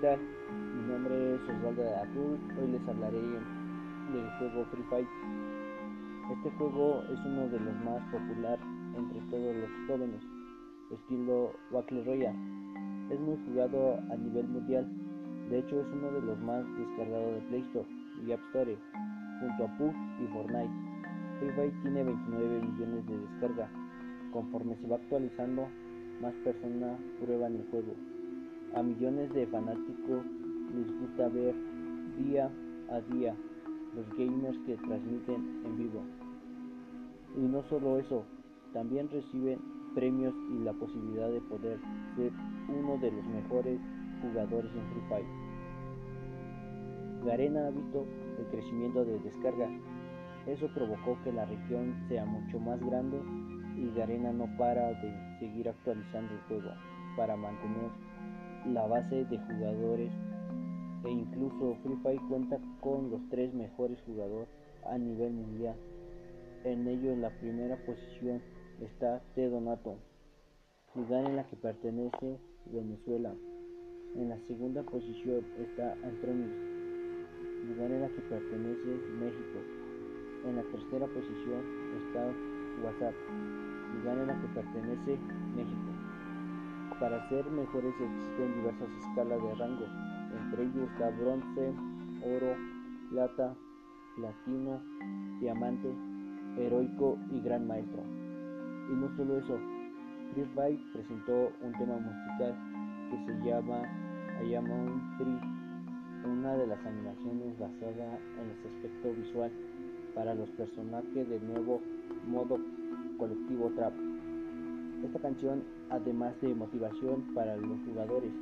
¿qué? Mi nombre es Osvaldo de Azul. Hoy les hablaré del juego Free Fire. Este juego es uno de los más populares entre todos los jóvenes, estilo Battle Royale. Es muy jugado a nivel mundial. De hecho, es uno de los más descargados de Play Store y App Store, junto a PUBG y Fortnite. Free Fire tiene 29 millones de descarga. Conforme se va actualizando, más personas prueban el juego. A millones de fanáticos les gusta ver día a día los gamers que transmiten en vivo. Y no solo eso, también reciben premios y la posibilidad de poder ser uno de los mejores jugadores en Free Fire. Garena ha visto el crecimiento de descarga. Eso provocó que la región sea mucho más grande y Garena no para de seguir actualizando el juego para mantener la base de jugadores e incluso Free Fire cuenta con los tres mejores jugadores a nivel mundial. En ello en la primera posición está T Donato, ciudad en la que pertenece Venezuela. En la segunda posición está Antronis, lugar en la que pertenece México. En la tercera posición está WhatsApp, lugar en la que pertenece México. Para ser mejores existen diversas escalas de rango, entre ellos está bronce, oro, plata, platino, diamante, heroico y gran maestro. Y no solo eso, Free presentó un tema musical que se llama I Am Free, una de las animaciones basada en el aspecto visual para los personajes del nuevo modo colectivo Trap. Esta canción, además de motivación para los jugadores,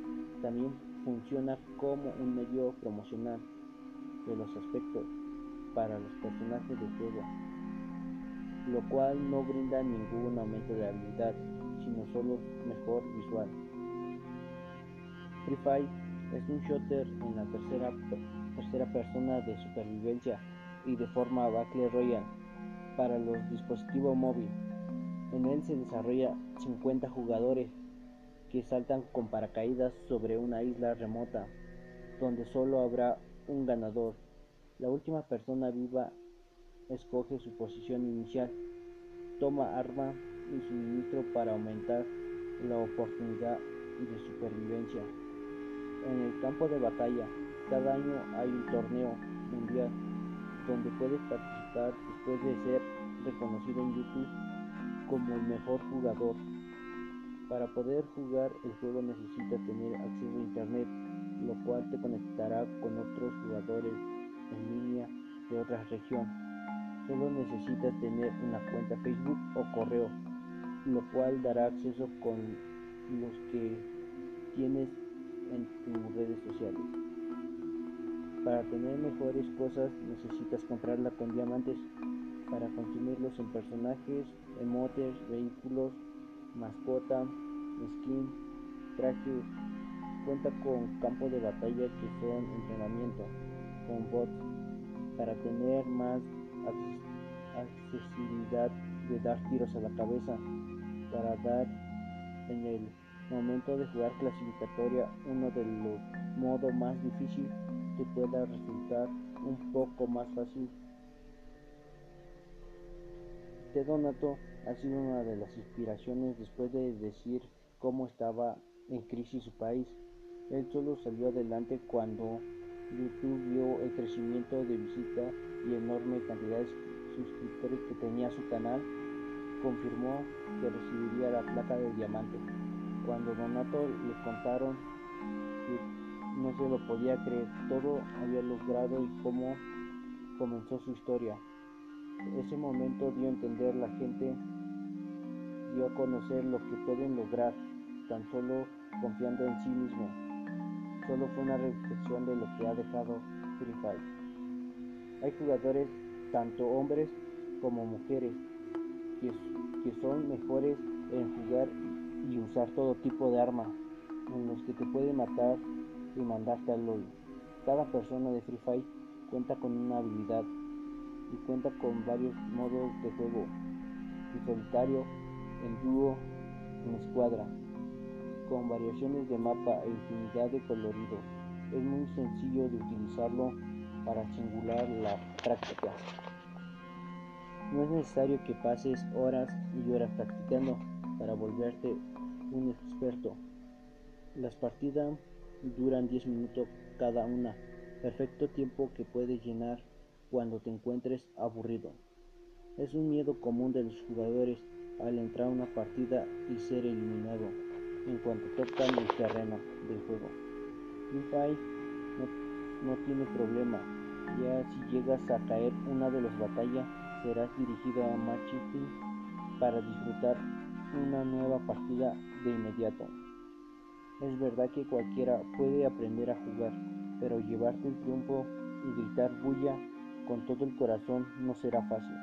también funciona como un medio promocional de los aspectos para los personajes del juego, lo cual no brinda ningún aumento de habilidad, sino solo mejor visual. Free Fire es un shooter en la tercera, tercera persona de supervivencia y de forma Battle Royale para los dispositivos móviles. En él se desarrolla 50 jugadores que saltan con paracaídas sobre una isla remota, donde solo habrá un ganador. La última persona viva escoge su posición inicial, toma arma y suministro para aumentar la oportunidad de supervivencia. En el campo de batalla, cada año hay un torneo mundial donde puedes participar después de ser reconocido en YouTube como el mejor jugador. Para poder jugar el juego necesitas tener acceso a internet, lo cual te conectará con otros jugadores en línea de otra región. Solo necesitas tener una cuenta Facebook o correo, lo cual dará acceso con los que tienes en tus redes sociales. Para tener mejores cosas necesitas comprarla con diamantes para consumirlos en personajes, emotes, vehículos, mascota, skin, trajes. Cuenta con campos de batalla que son entrenamiento, con bots, para tener más accesibilidad de dar tiros a la cabeza, para dar en el momento de jugar clasificatoria uno de los modos más difíciles que pueda resultar un poco más fácil este Donato ha sido una de las inspiraciones después de decir cómo estaba en crisis su país. Él solo salió adelante cuando YouTube vio el crecimiento de visitas y enorme cantidad de suscriptores que tenía su canal. Confirmó que recibiría la placa de diamante. Cuando Donato le contaron que no se lo podía creer, todo había logrado y cómo comenzó su historia. Ese momento dio a entender la gente, dio a conocer lo que pueden lograr tan solo confiando en sí mismo. Solo fue una reflexión de lo que ha dejado Free Fire. Hay jugadores, tanto hombres como mujeres, que, que son mejores en jugar y usar todo tipo de armas, en los que te pueden matar y mandarte al LOL. Cada persona de Free Fire cuenta con una habilidad y cuenta con varios modos de juego, en solitario, en dúo, en escuadra, con variaciones de mapa e infinidad de coloridos. es muy sencillo de utilizarlo para singular la práctica. No es necesario que pases horas y horas practicando para volverte un experto. Las partidas duran 10 minutos cada una, perfecto tiempo que puedes llenar cuando te encuentres aburrido. Es un miedo común de los jugadores al entrar a una partida y ser eliminado en cuanto tocan el terreno del juego. Free no, no tiene problema, ya si llegas a caer una de las batallas serás dirigido a Matching para disfrutar una nueva partida de inmediato. Es verdad que cualquiera puede aprender a jugar, pero llevarte el triunfo y gritar bulla con todo el corazón no será fácil.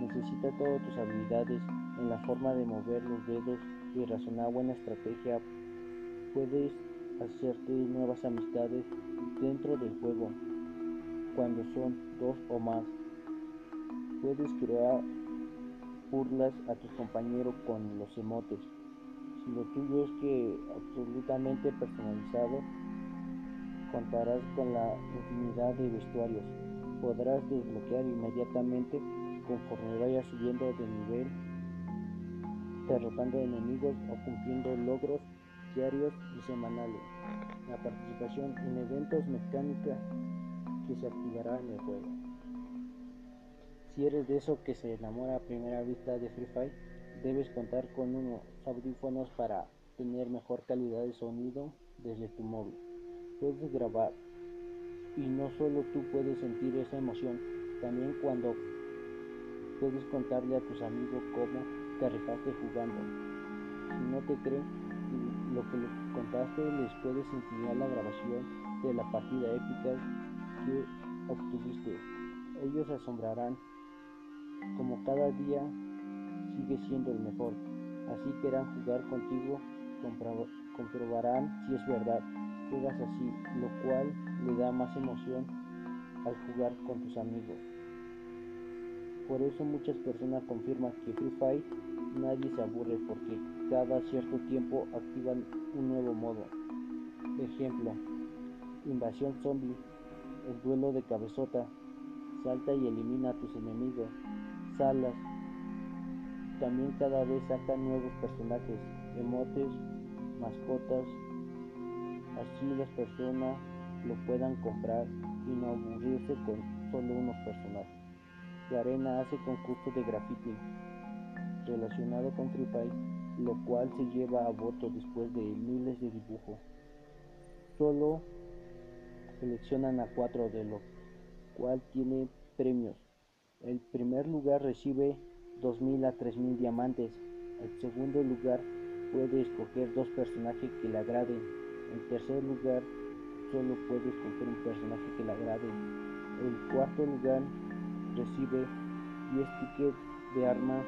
Necesita todas tus habilidades en la forma de mover los dedos y razonar buena estrategia. Puedes hacerte nuevas amistades dentro del juego cuando son dos o más. Puedes crear burlas a tus compañeros con los emotes. Si lo tuyo es que absolutamente personalizado, contarás con la infinidad de vestuarios. Podrás desbloquear inmediatamente conforme vayas subiendo de nivel, derrotando enemigos o cumpliendo logros diarios y semanales. La participación en eventos mecánica que se activará en el juego. Si eres de eso que se enamora a primera vista de Free Fire, debes contar con unos audífonos para tener mejor calidad de sonido desde tu móvil. Puedes grabar y no solo tú puedes sentir esa emoción, también cuando puedes contarle a tus amigos cómo te rifaste jugando. Si no te creen lo que les contaste, les puedes enseñar la grabación de la partida épica que obtuviste. Ellos asombrarán como cada día sigue siendo el mejor. Así querrán jugar contigo, comprobarán si es verdad. Juegas así, lo cual le da más emoción al jugar con tus amigos. Por eso muchas personas confirman que Free Fire nadie se aburre porque cada cierto tiempo activan un nuevo modo. Ejemplo, invasión zombie, el duelo de cabezota, salta y elimina a tus enemigos, salas. También cada vez sacan nuevos personajes, emotes, mascotas, así las personas lo puedan comprar y no aburrirse con solo unos personajes. Garena hace concurso de graffiti relacionado con Free lo cual se lleva a voto después de miles de dibujos. Solo seleccionan a cuatro de lo cual tiene premios. El primer lugar recibe 2.000 a 3.000 diamantes. El segundo lugar puede escoger dos personajes que le agraden. En tercer lugar solo puede escoger un personaje que le agrade. El cuarto lugar recibe 10 tickets de arma,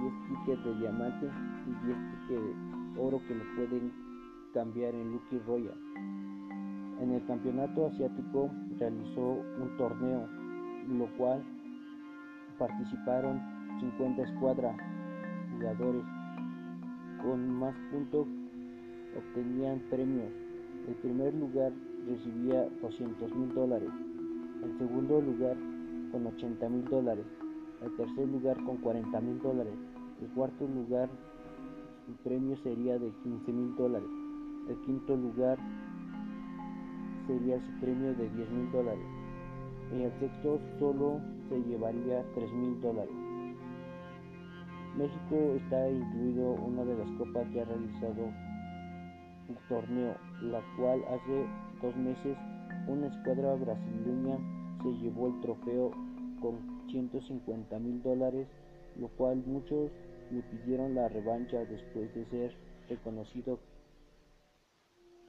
10 tickets de diamante y 10 tickets de oro que lo pueden cambiar en Lucky Royal. En el campeonato asiático realizó un torneo, lo cual participaron 50 escuadras jugadores con más puntos obtenían premios. El primer lugar recibía 200 mil dólares, el segundo lugar con 80 mil dólares, el tercer lugar con 40 mil dólares, el cuarto lugar su premio sería de 15 mil dólares, el quinto lugar sería su premio de 10 mil dólares. En el sexto solo se llevaría 3 mil dólares. México está incluido una de las copas que ha realizado torneo, la cual hace dos meses una escuadra brasileña se llevó el trofeo con 150 mil dólares, lo cual muchos le pidieron la revancha después de ser reconocido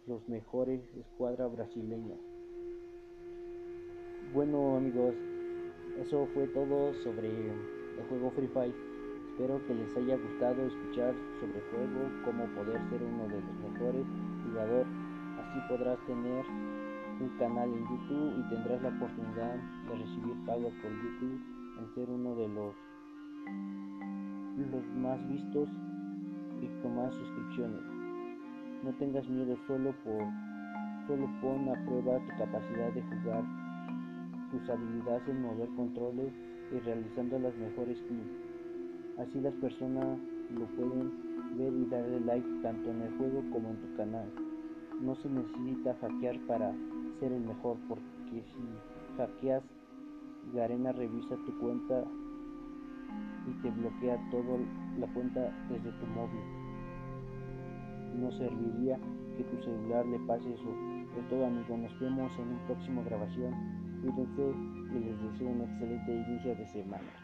los mejores escuadra brasileña. Bueno amigos, eso fue todo sobre el juego Free Fire. Espero que les haya gustado escuchar sobre juego, cómo poder ser uno de los mejores jugadores. Así podrás tener un canal en YouTube y tendrás la oportunidad de recibir pagos por YouTube en ser uno de los, los más vistos y con más suscripciones. No tengas miedo solo por Solo pon a prueba tu capacidad de jugar, tus habilidades en mover controles y realizando las mejores kills. Así las personas lo pueden ver y darle like tanto en el juego como en tu canal. No se necesita hackear para ser el mejor porque si hackeas Garena revisa tu cuenta y te bloquea toda la cuenta desde tu móvil. No serviría que tu celular le pase eso. Es todo amigos, nos vemos en un próximo grabación. Cuídense y les deseo un excelente inicio de semana.